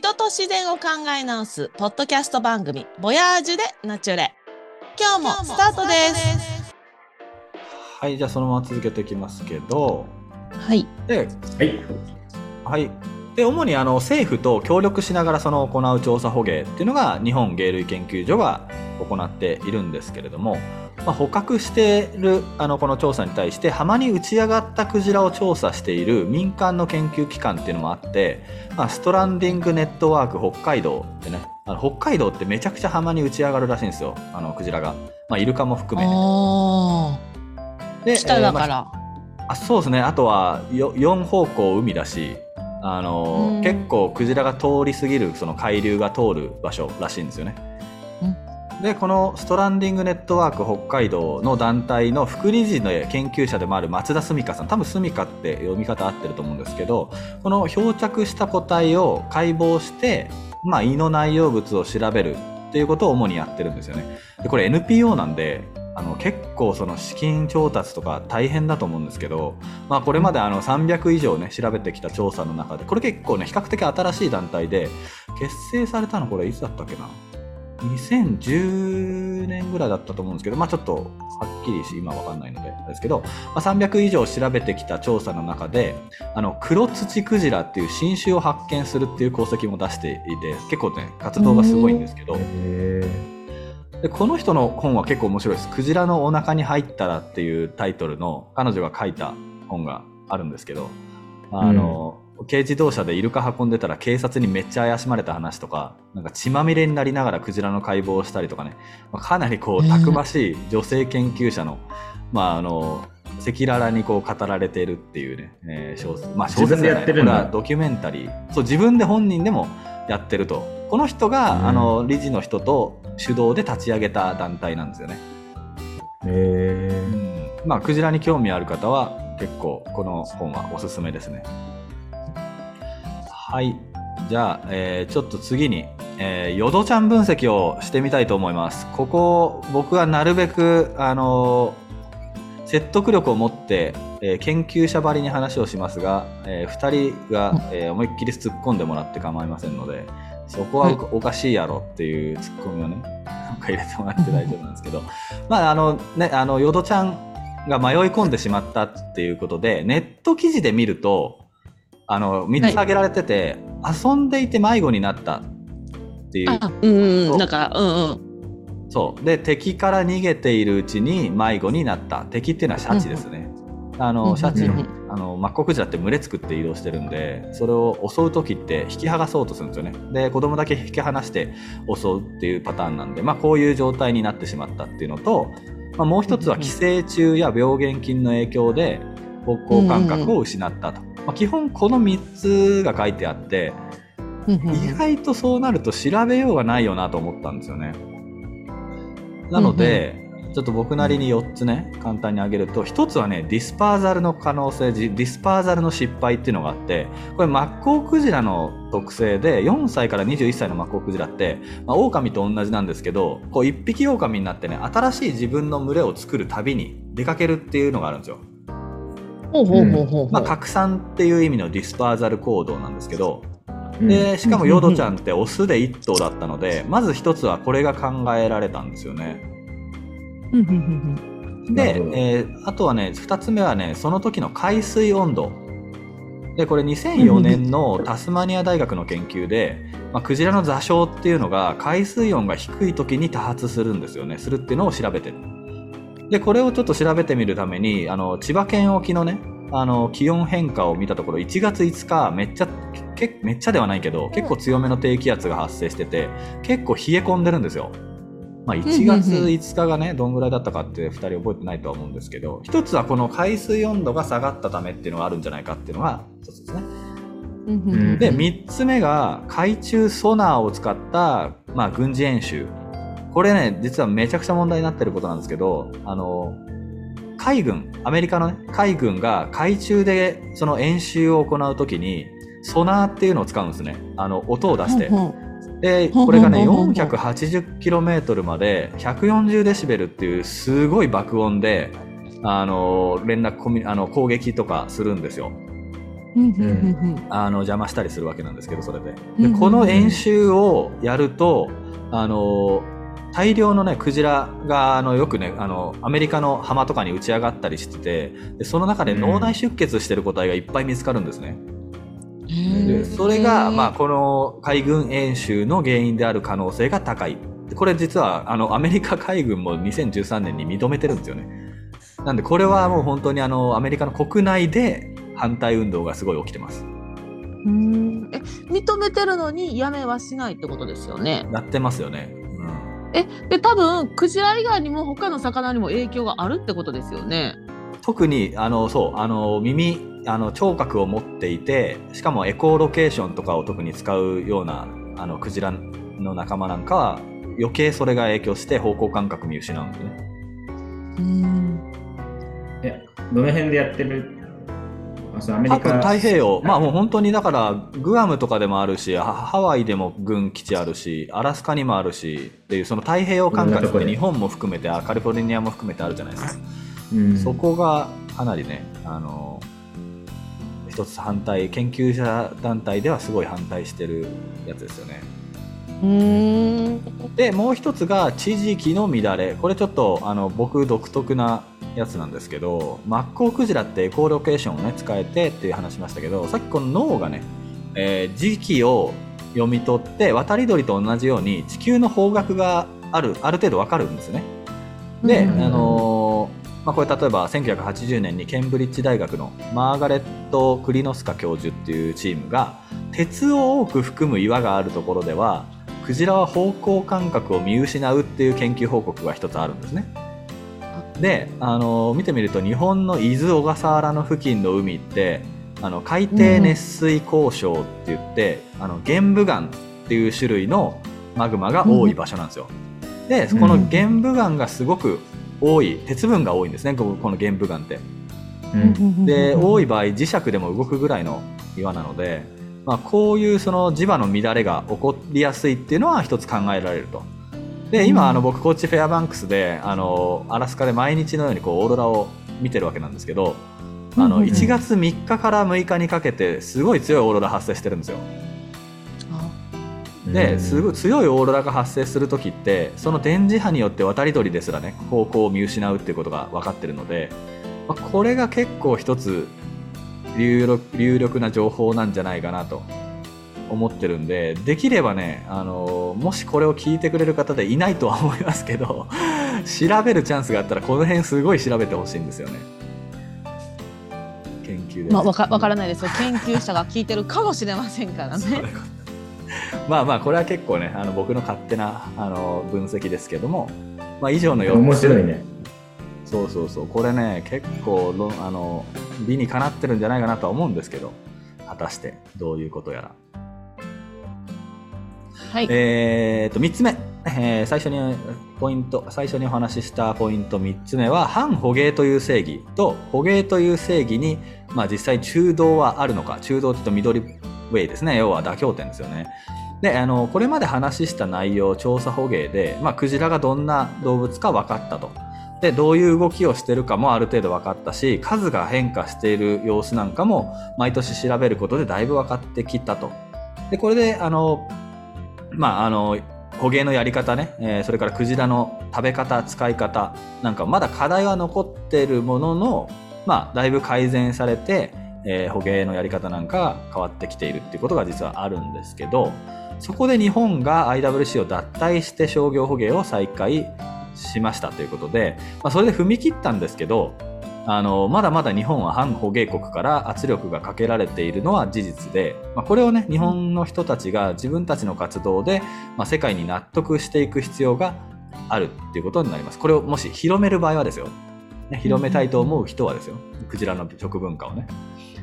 人と自然を考え直すポッドキャスト番組ボヤージュでナチュレ。今日もスタートです。はいじゃあそのまま続けていきますけど。はい。ではい。はい。で主にあの政府と協力しながらその行う調査捕鯨っていうのが日本鯨類研究所が行っているんですけれども、まあ、捕獲しているあのこの調査に対して浜に打ち上がったクジラを調査している民間の研究機関っていうのもあって、まあ、ストランディングネットワーク北海道ってねあの北海道ってめちゃくちゃ浜に打ち上がるらしいんですよあのクジラが、まあ、イルカも含めねおで北だかえーまあら、あそうですね。あとはよ4方向海だしあのうん。結構クジラが通り過ぎるその海流が通る場所らしいんですよね。でこのストランディングネットワーク北海道の団体の副理事の研究者でもある松田澄香さん多分澄香って読み方合ってると思うんですけどこの漂着した個体を解剖して、まあ、胃の内容物を調べるっていうことを主にやってるんですよね。でこれ NPO なんであの結構その資金調達とか大変だと思うんですけど、まあ、これまであの300以上ね調べてきた調査の中でこれ結構ね比較的新しい団体で結成されたのこれいつだったっけな？2010年ぐらいだったと思うんですけど、まあ、ちょっとはっきりし今わかんないのでですけど、まあ、300以上調べてきた調査の中であの黒土クジラっていう新種を発見するっていう功績も出していて結構ね活動がすごいんですけど。えでこの人の本は結構面白いです「クジラのお腹に入ったら」っていうタイトルの彼女が書いた本があるんですけどあの、軽自動車でイルカ運んでたら警察にめっちゃ怪しまれた話とかなんか血まみれになりながらクジラの解剖をしたりとかね、まあかなりこうたくましい女性研究者の、まああの赤裸々にこう語られているっていうね、えー小説。まあ小説でやってるんだ。ドキュメンタリー。そう自分で本人でもやってると。この人が、うん。あの理事の人と主導で立ち上げた団体なんですよね、ー、えまあクジラに興味ある方は結構この本はおすすめですねはい。じゃあ、えーちょっと次に、えー、ヨドちゃん分析をしてみたいと思います。ここ僕はなるべくあの説得力を持って、えー研究者ばりに話をしますが、え2人が、えー思いっきり突っ込んでもらって構いませんのでそこはおおかしいやろっていうツッコミをねなんか入れてもらって大丈夫なんですけど。まああのねあのヨドちゃんが迷い込んでしまったっていうことでネット記事で見るとあの3つ挙げられてて、遊んでいて迷子になったっていう。あうんうんなんかうんうん。そう。で敵から逃げているうちに迷子になった。敵っていうのはシャチですね、あうんのシャチあのマッコウクジラって群れ作って移動してるんでそれを襲う時って引き剥がそうとするんですよね。で子供だけ引き離して襲うっていうパターンなんで、まあ、こういう状態になってしまったっていうのと、まあ、もう一つは寄生虫や病原菌の影響で方向感覚を失ったと、まあ、基本この3つが書いてあってうんうん意外とそうなると調べようがないよなと思ったんですよね。なので、ちょっと僕なりに4つね簡単に挙げると1つはねディスパーザルの可能性ディスパーザルの失敗っていうのがあってこれマッコウクジラの特性で4歳から21歳のマッコウクジラって、まあ、狼と同じなんですけどこう1匹狼になってね新しい自分の群れを作る旅に出かけるっていうのがあるんですよ。拡散っていう意味のディスパーザル行動なんですけど、ー、でしかもヨドちゃんってオスで1頭だったのでまず1つはこれが考えられたんですよね。うん。うんうんでえーあとはね2つ目はねその時の海水温度。でこれ2004年のタスマニア大学の研究で、まあ、クジラの座礁っていうのが海水温が低い時に多発するんですよね。するっていうのを調べてるでこれをちょっと調べてみるためにあの千葉県沖のねあの気温変化を見たところ1月5日めっちゃけめっちゃではないけど結構強めの低気圧が発生してて結構冷え込んでるんですよ。まあ、1月5日がねどんぐらいだったかって2人覚えてないとは思うんですけど一つはこの海水温度が下がったためっていうのがあるんじゃないかっていうのが一つですね。で3つ目が海中ソナーを使った、まあ、軍事演習これね実はめちゃくちゃ問題になってることなんですけどあの海軍アメリカの、ね、海軍が海中でその演習を行う時にソナーっていうのを使うんですね。あの音を出して。ほうほうでこれがねほうほうほう 480km まで140デシベルっていうすごい爆音であの連絡コミュあの攻撃とかするんですよ。うんあの邪魔したりするわけなんですけどそれで。でこの演習をやるとあの大量のねクジラがあのよくねあのアメリカの浜とかに打ち上がったりしててでその中で脳内出血してる個体がいっぱい見つかるんですね。でそれが、まあ、この海軍演習の原因である可能性が高い。でこれ実はあのアメリカ海軍も2013年に認めてるんですよね。なんでこれはもう本当にあのアメリカの国内で反対運動がすごい起きてます。うん。え認めてるのにやめはしないってことですよね。やってますよね、うん、えで多分クジラ以外にも他の魚にも影響があるってことですよね。特にあのそうあの耳あの聴覚を持っていてしかもエコーロケーションとかを特に使うようなあのクジラの仲間なんかは余計それが影響して方向感覚見失うんですねうんえ、どの辺でやってるアメリカ。太平洋。まあもう本当にだからグアムとかでもあるしハハワイでも軍基地あるしアラスカにもあるしっていうその太平洋感覚って日本も含めてあカリフォルニアも含めてあるじゃないですか、うん、そこがかなりねあの一つ反対研究者団体ではすごい反対してるやつですよね。うんでもう一つが地磁気の乱れ。これちょっとあの僕独特なやつなんですけどマッコウクジラってエコーロケーションをね使えてっていう話しましたけどさっきこの脳がね、えー磁気を読み取って渡り鳥と同じように地球の方角があるある程度わかるんですね。で、うんあのーまあ、これ例えば1980年にケンブリッジ大学のマーガレット・クリノスカ教授っていうチームが鉄を多く含む岩があるところではクジラは方向感覚を見失うっていう研究報告が一つあるんですね。で、あのー見てみると日本の伊豆小笠原の付近の海ってあの海底熱水鉱床って言って、あの玄武岩っていう種類のマグマが多い場所なんですよ。でこの玄武岩がすごく多い鉄分が多いんですねここの玄武岩って。うん。で多い場合磁石でも動くぐらいの岩なので、まあ、こういうその磁場の乱れが起こりやすいっていうのは一つ考えられると。で今あの僕こっちフェアバンクスであのアラスカで毎日のようにこうオーロラを見てるわけなんですけどあのうんうんうん1月3日から6日にかけてすごい強いオーロラ発生してるんですよ。ですごい強いオーロラが発生する時ってその電磁波によって渡り鳥ですらね方向を見失うっていうことが分かってるので、まあこれが結構一つ有力有力な情報なんじゃないかなと思ってるんでできればねあのもしこれを聞いてくれる方でいないとは思いますけど 調べるチャンスがあったらこの辺すごい調べてほしいんですよね。研究で、まあ、わかわからないですよ。研究者が聞いてるかもしれませんからね。まあまあこれは結構ねあの僕の勝手なあの分析ですけども、まあ、以上の4つ面白いね。そうそうそう。これね結構ろあの理にかなってるんじゃないかなとは思うんですけど果たしてどういうことやら。はい。えー、と3つ目、えー最初にポイント最初にお話ししたポイント3つ目は反捕鯨という正義と捕鯨という正義に、まあ、実際中道はあるのか。中道って言うと緑ウェイですね。要は妥協点ですよね。であのこれまで話した内容調査捕鯨で、まあ、クジラがどんな動物か分かったとでどういう動きをしてるかもある程度分かったし数が変化している様子なんかも毎年調べることでだいぶ分かってきたと。でこれであのまああの捕鯨のやり方ね、えーそれからクジラの食べ方使い方なんかまだ課題は残ってるもののまあだいぶ改善されて、えー捕鯨のやり方なんか変わってきているっていうことが実はあるんですけどそこで日本が IWC を脱退して商業捕鯨を再開しましたということで、まあ、それで踏み切ったんですけどあのまだまだ日本は反捕鯨国から圧力がかけられているのは事実で、まあ、これをね日本の人たちが自分たちの活動で、まあ、世界に納得していく必要があるっていうことになります。これをもし広める場合はですよ、ね、広めたいと思う人はですよ。クジラの食文化をね。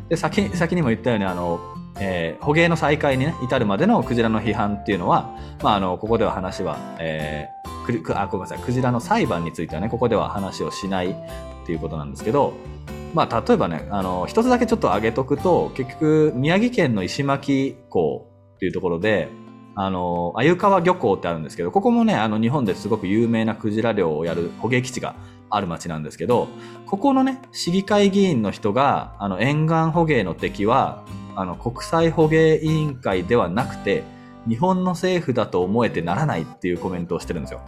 で先先にも言ったようにあの、えー捕鯨の再開に、ね、至るまでのクジラの批判っていうのは、まあ、あのここでは話は、えーくくあごめんなさい。クジラの裁判についてはねここでは話をしないっていうことなんですけど、まあ、例えばねあの一つだけちょっと挙げとくと結局宮城県の石巻港っていうところで鮎川漁港ってあるんですけどここもねあの日本ですごく有名なクジラ漁をやる捕鯨基地がある町なんですけどここのね市議会議員の人があの沿岸捕鯨の敵はあの国際捕鯨委員会ではなくて日本の政府だと思えてならないっていうコメントをしてるんですよ。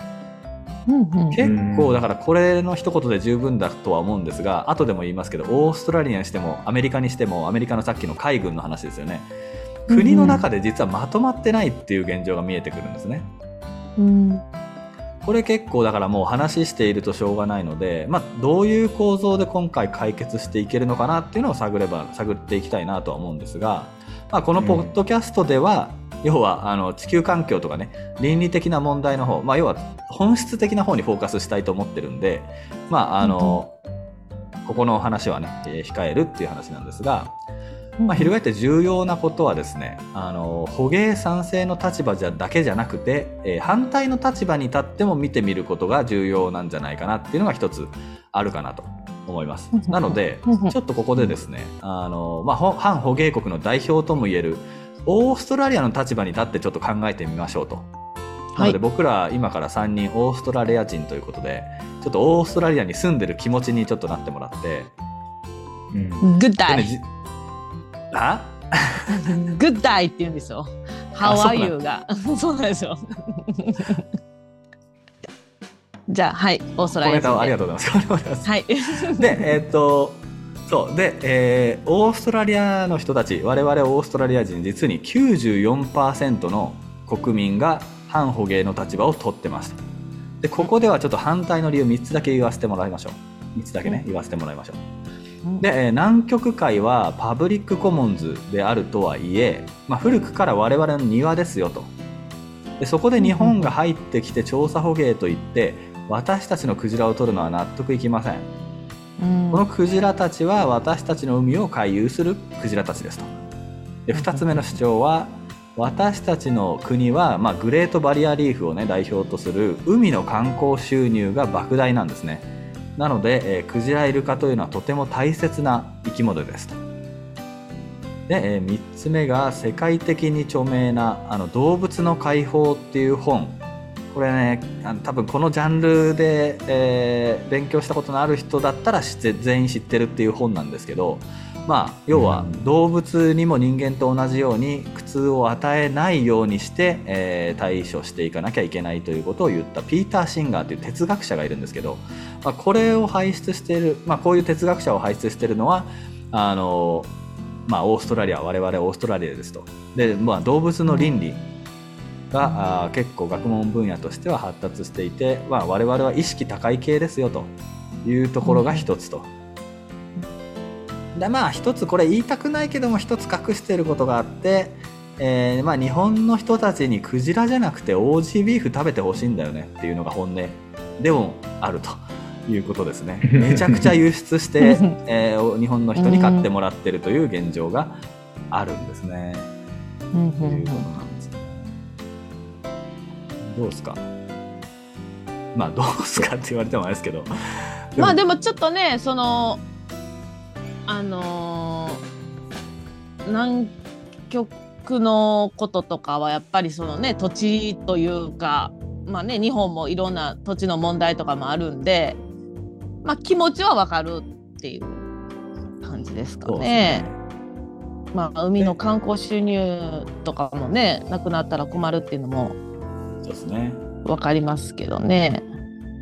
結構だからこれの一言で十分だとは思うんですが後でも言いますけどオーストラリアにしてもアメリカにしてもアメリカのさっきの海軍の話ですよね。国の中で実はまとまってないっていう現状が見えてくるんですね。うん。これ結構だからもう話しているとしょうがないので、まあ、どういう構造で今回解決していけるのかなっていうのを探れば探っていきたいなとは思うんですが、まあ、このポッドキャストでは、要はあの地球環境とかね倫理的な問題の方、まあ、要は本質的な方にフォーカスしたいと思ってるんで、まああのここの話はね、えー控えるっていう話なんですが、まあ、翻って重要なことはですねあの捕鯨賛成の立場じゃだけじゃなくて、えー反対の立場に立っても見てみることが重要なんじゃないかなっていうのが一つあるかなと思います。うん。なのでうんちょっとここでですねあの、まあ、ほ反捕鯨国の代表ともいえるオーストラリアの立場に立ってちょっと考えてみましょうと。なので僕ら今から3人オーストラリア人ということでちょっとオーストラリアに住んでる気持ちにちょっとなってもらって。うん。グッダイあ？グッダイって言うんですよ。How are you が。そうなんですよ。じゃあはいオーストラリアコメントありがととうございます。ありがとうございます。はい。で、えーっと、そう。で、えーオーストラリアの人たち、我々オーストラリア人、実に94%の国民が反捕鯨の立場を取ってます。で、ここではちょっと反対の理由3つだけ言わせてもらいましょう。3つだけね、言わせてもらいましょう。で、えー南極海はパブリックコモンズであるとはいえ、まあ、古くから我々の庭ですよと。でそこで日本が入ってきて調査捕鯨といって私たちのクジラを取るのは納得いきません。このクジラたちは私たちの海を回遊するクジラたちですと。で2つ目の主張は私たちの国は、まあ、グレートバリアリーフを、ね、代表とする海の観光収入が莫大なんですね。なので、えークジライルカというのはとても大切な生き物ですと。で、え3つ目が世界的に著名なあの動物の解放っていう本これねあの多分このジャンルで、えー勉強したことのある人だったら全員知ってるっていう本なんですけどまあ要はうん。動物にも人間と同じように苦痛を与えないようにして、えー対処していかなきゃいけないということを言ったピーター・シンガーという哲学者がいるんですけど、まあ、これを輩出している、まあ、こういう哲学者を輩出しているのはあのまあ、オーストラリア我々オーストラリアですと。で、まあ、動物の倫理が、あー結構学問分野としては発達していて、まあ、我々は意識高い系ですよというところが一つと。でまあ一つこれ言いたくないけども一つ隠していることがあって、えーまあ、日本の人たちにクジラじゃなくてオージービーフ食べてほしいんだよねっていうのが本音でもあるということですね。めちゃくちゃ輸出して、えー日本の人に買ってもらってるという現状があるんですね。うんということなんですね。どうですか？まあどうですか？って言われてもあれですけど。まあでもちょっとねそのあのー南極のこととかはやっぱりそのね土地というかまあね日本もいろんな土地の問題とかもあるんでまあ気持ちはわかるっていう感じですかそうですね。まあ海の観光収入とかもねなくなったら困るっていうのもですね。わかりますけどね。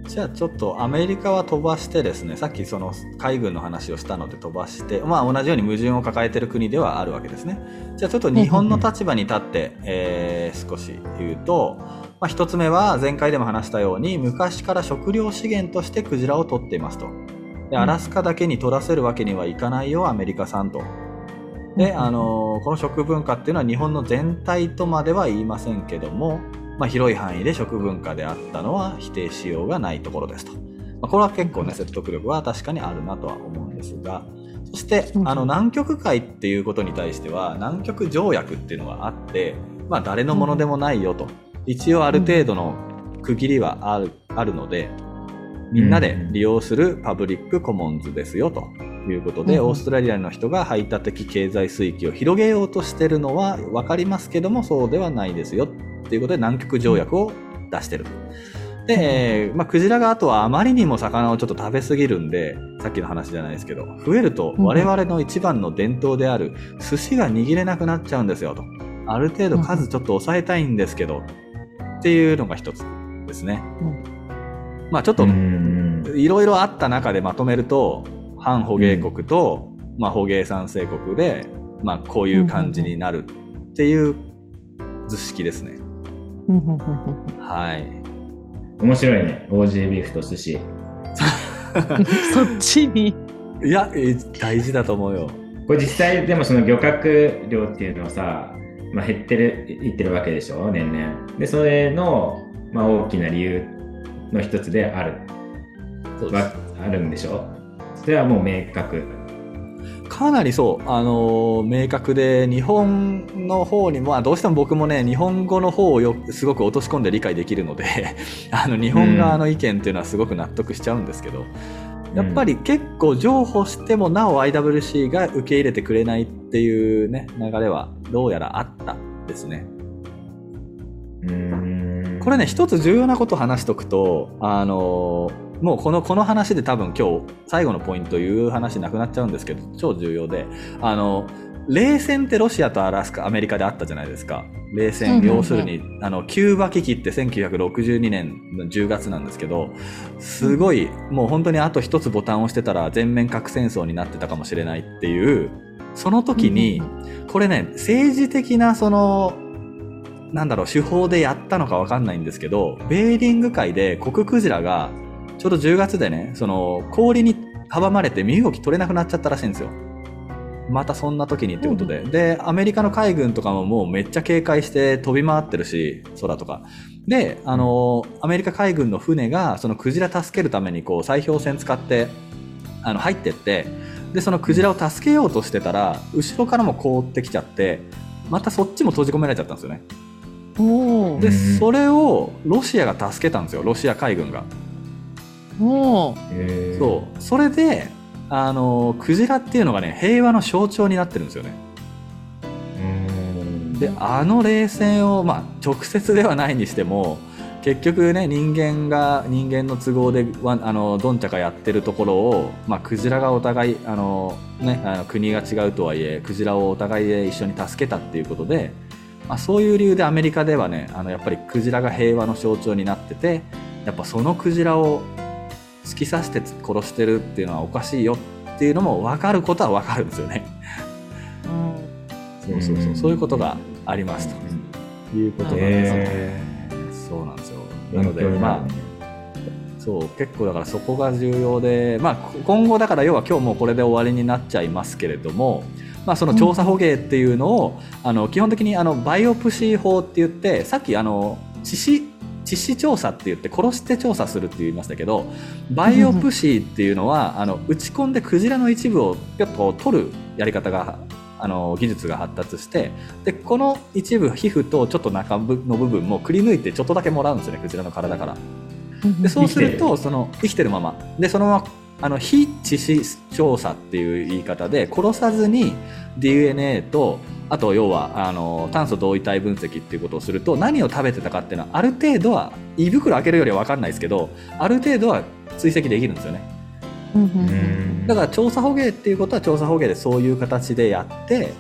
じゃあちょっとアメリカは飛ばしてですねさっきその海軍の話をしたので飛ばしてまあ同じように矛盾を抱えてる国ではあるわけですね。じゃあちょっと日本の立場に立って、えー少し言うと、まあ、一つ目は前回でも話したように昔から食料資源としてクジラを取っていますと。でアラスカだけに取らせるわけにはいかないよアメリカ産と。で、あのこの食文化っていうのは日本の全体とまでは言いませんけども、まあ、広い範囲で食文化であったのは否定しようがないところですと。まあ、これは結構ね説得力は確かにあるなとは思うんですがそしてうんあの南極海っていうことに対しては南極条約っていうのがあって、まあ、誰のものでもないよと一応ある程度の区切りはあるあるのでみんなで利用するパブリックコモンズですよということで、うんオーストラリアの人が排他的経済水域を広げようとしてるのは分かりますけどもそうではないですよっていうことで南極条約を出してるとで、えーまあ、クジラがあとはあまりにも魚をちょっと食べ過ぎるんで、さっきの話じゃないですけど、増えると我々の一番の伝統である寿司が握れなくなっちゃうんですよと。ある程度数ちょっと抑えたいんですけど、っていうのが一つですね。まあちょっとうんいろいろあった中でまとめると、反捕鯨国と、まあ、捕鯨産生国で、まあ、こういう感じになるっていう図式ですね。はい。面白いね。オージービーフと寿司。そっちに？いや、え大事だと思うよ。これ実際でもその漁獲量っていうのはさ、まあ、減ってる、いってるわけでしょ、年々。で、それの、まあ、大きな理由の一つである、そうはあるんでしょ？それはもう明確。かなりそう、あのー明確で、日本の方にも、あどうしても僕もね、日本語の方をよすごく落とし込んで理解できるので、あの日本側の意見っていうのはすごく納得しちゃうんですけど、やっぱり結構譲歩してもなお IWC が受け入れてくれないっていうね、流れはどうやらあったですね。うーんこれね、一つ重要なことを話しとくと、あのーもうこの、この話で多分今日最後のポイント言う話なくなっちゃうんですけど、超重要で、あの、冷戦ってロシアとアラスカ、アメリカであったじゃないですか。冷うん戦、うんうん要するに、あの、キューバ危機って1962年の10月なんですけど、すごい、もう本当にあと一つボタンを押してたら全面核戦争になってたかもしれないっていう、その時に、これね、政治的なその、なんだろう、手法でやったのかわかんないんですけど、ベーリング海でコククジラが、ちょうど10月でね、その、氷に阻まれて身動き取れなくなっちゃったらしいんですよ。またそんな時にってことで。で、アメリカの海軍とかももうめっちゃ警戒して飛び回ってるし、空とか。で、あの、アメリカ海軍の船が、そのクジラ助けるためにこう、砕氷船使って、あの、入ってって、で、そのクジラを助けようとしてたら、後ろからも凍ってきちゃって、またそっちも閉じ込められちゃったんですよね。で、うんそれをロシアが助けたんですよ、ロシア海軍が。おそう。それで、あの、クジラっていうのがね、平和の象徴になってるんですよね。で、あの冷戦を、まあ、直接ではないにしても、結局ね、人間が、人間の都合で、わあの、どんちゃかやってるところを、まあ、クジラがお互い、あの、ね、あの国が違うとはいえ、クジラをお互いで一緒に助けたっていうことで、まあ、そういう理由でアメリカではね、あの、やっぱりクジラが平和の象徴になってて、やっぱそのクジラを突き刺して殺してるっていうのはおかしいよっていうのも分かることは分かるんですよね。そうそうそう、そういうことがありますと。いうことなんです。よ。へそうなんですよ。ーなので、まあ、そう、結構だからそこが重要で、まあ、こ今後だから要は今日もうこれで終わりになっちゃいますけれども、まあ、その調査捕鯨っていうのを、あの基本的にあのバイオプシー法って言ってさっきあの致死致死調査って言って殺して調査するって言いましたけどバイオプシーっていうのはあの打ち込んでクジラの一部をピョッと取るやり方があの技術が発達してでこの一部皮膚とちょっと中部の部分もくり抜いてちょっとだけもらうんですよねクジラの体から。でそうするとその生きてるままでそのままあの非致死調査っていう言い方で殺さずに DNA とあと要はあの炭素同位体分析っていうことをすると何を食べてたかっていうのはある程度は胃袋開けるよりは分かんないですけどある程度は追跡できるんですよね。うんだから調査捕鯨っていうことは調査捕鯨でそういう形でやって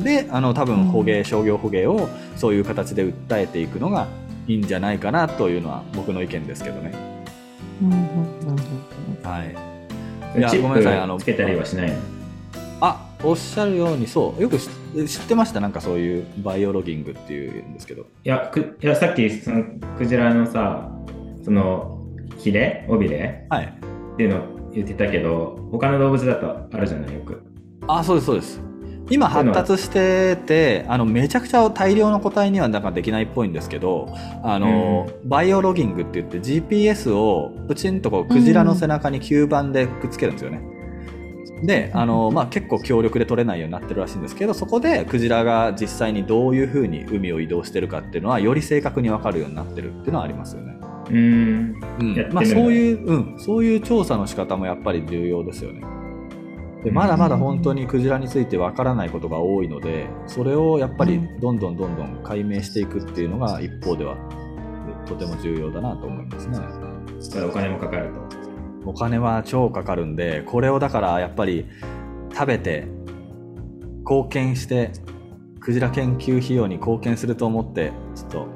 であの多分捕鯨商業捕鯨をそういう形で訴えていくのがいいんじゃないかなというのは僕の意見ですけどね。はいいやチごめんなさいあのつけたりはしないの？あおっしゃるようにそう。よく知知ってました？なんかそういうバイオロギングっていうんですけど。いやくいやさっきそのクジラのさそのヒレ？尾びれ？はい。っていうの言ってたけど他の動物だとあるじゃない？よく。あそうですそうです今発達しててあのめちゃくちゃ大量の個体にはなんかできないっぽいんですけどあの、バイオロギングって言って GPS をプチンとこうクジラの背中に吸盤でくっつけるんですよね。であの、まあ、結構強力で取れないようになってるらしいんですけどそこでクジラが実際にどういうふうに海を移動してるかっていうのはより正確に分かるようになってるっていうのはありますよね。うーん。まあ、そういう、うん、そういう調査の仕方もやっぱり重要ですよね。でまだまだ本当にクジラについてわからないことが多いのでそれをやっぱりどんどんどんどん解明していくっていうのが一方ではとても重要だなと思いますね。それお金もかかると。お金は超かかるんでこれをだからやっぱり食べて貢献してクジラ研究費用に貢献すると思ってちょっと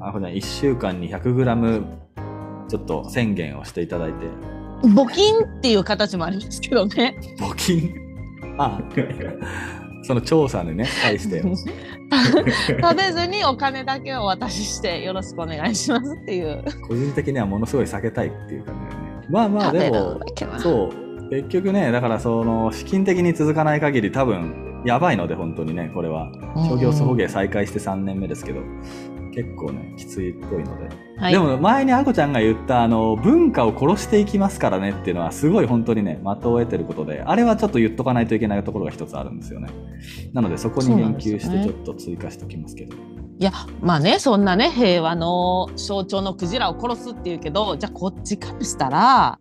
あほら1週間に 100g ちょっと宣言をしていただいて募金っていう形もありますけどね。募金？あその調査でね対して 食べずにお金だけお渡ししてよろしくお願いしますっていう。個人的にはものすごい避けたいっていう感じだよね。まあまあでもう。そう。結局ねだからその資金的に続かない限り多分やばいので本当にねこれは。商業送迎再開して3年目ですけど結構ねきついっぽいので、はい、でも前にあこちゃんが言ったあの文化を殺していきますからねっていうのはすごい本当にね的を得てることであれはちょっと言っとかないといけないところが一つあるんですよね。なのでそこに言及してちょっと追加しておきますけど。いやまあねそんなね。平和の象徴のクジラを殺すっていうけどじゃあこっちからしたら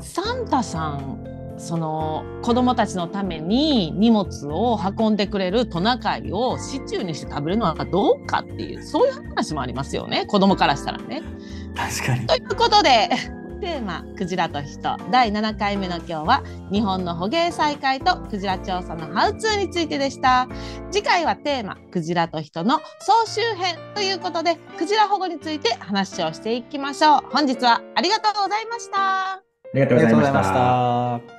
サンタさんその子供たちのために荷物を運んでくれるトナカイをシチューにして食べるのはどうかっていうそういう話もありますよね子供からしたらね。確かにということでテーマ「クジラと人」第7回目の今日は日本の捕鯨再開とクジラ調査のハウツーについてでした次回はテーマ「クジラと人」の総集編ということでクジラ保護について話をしていきましょう本日はありがとうございましたありがとうございました。した。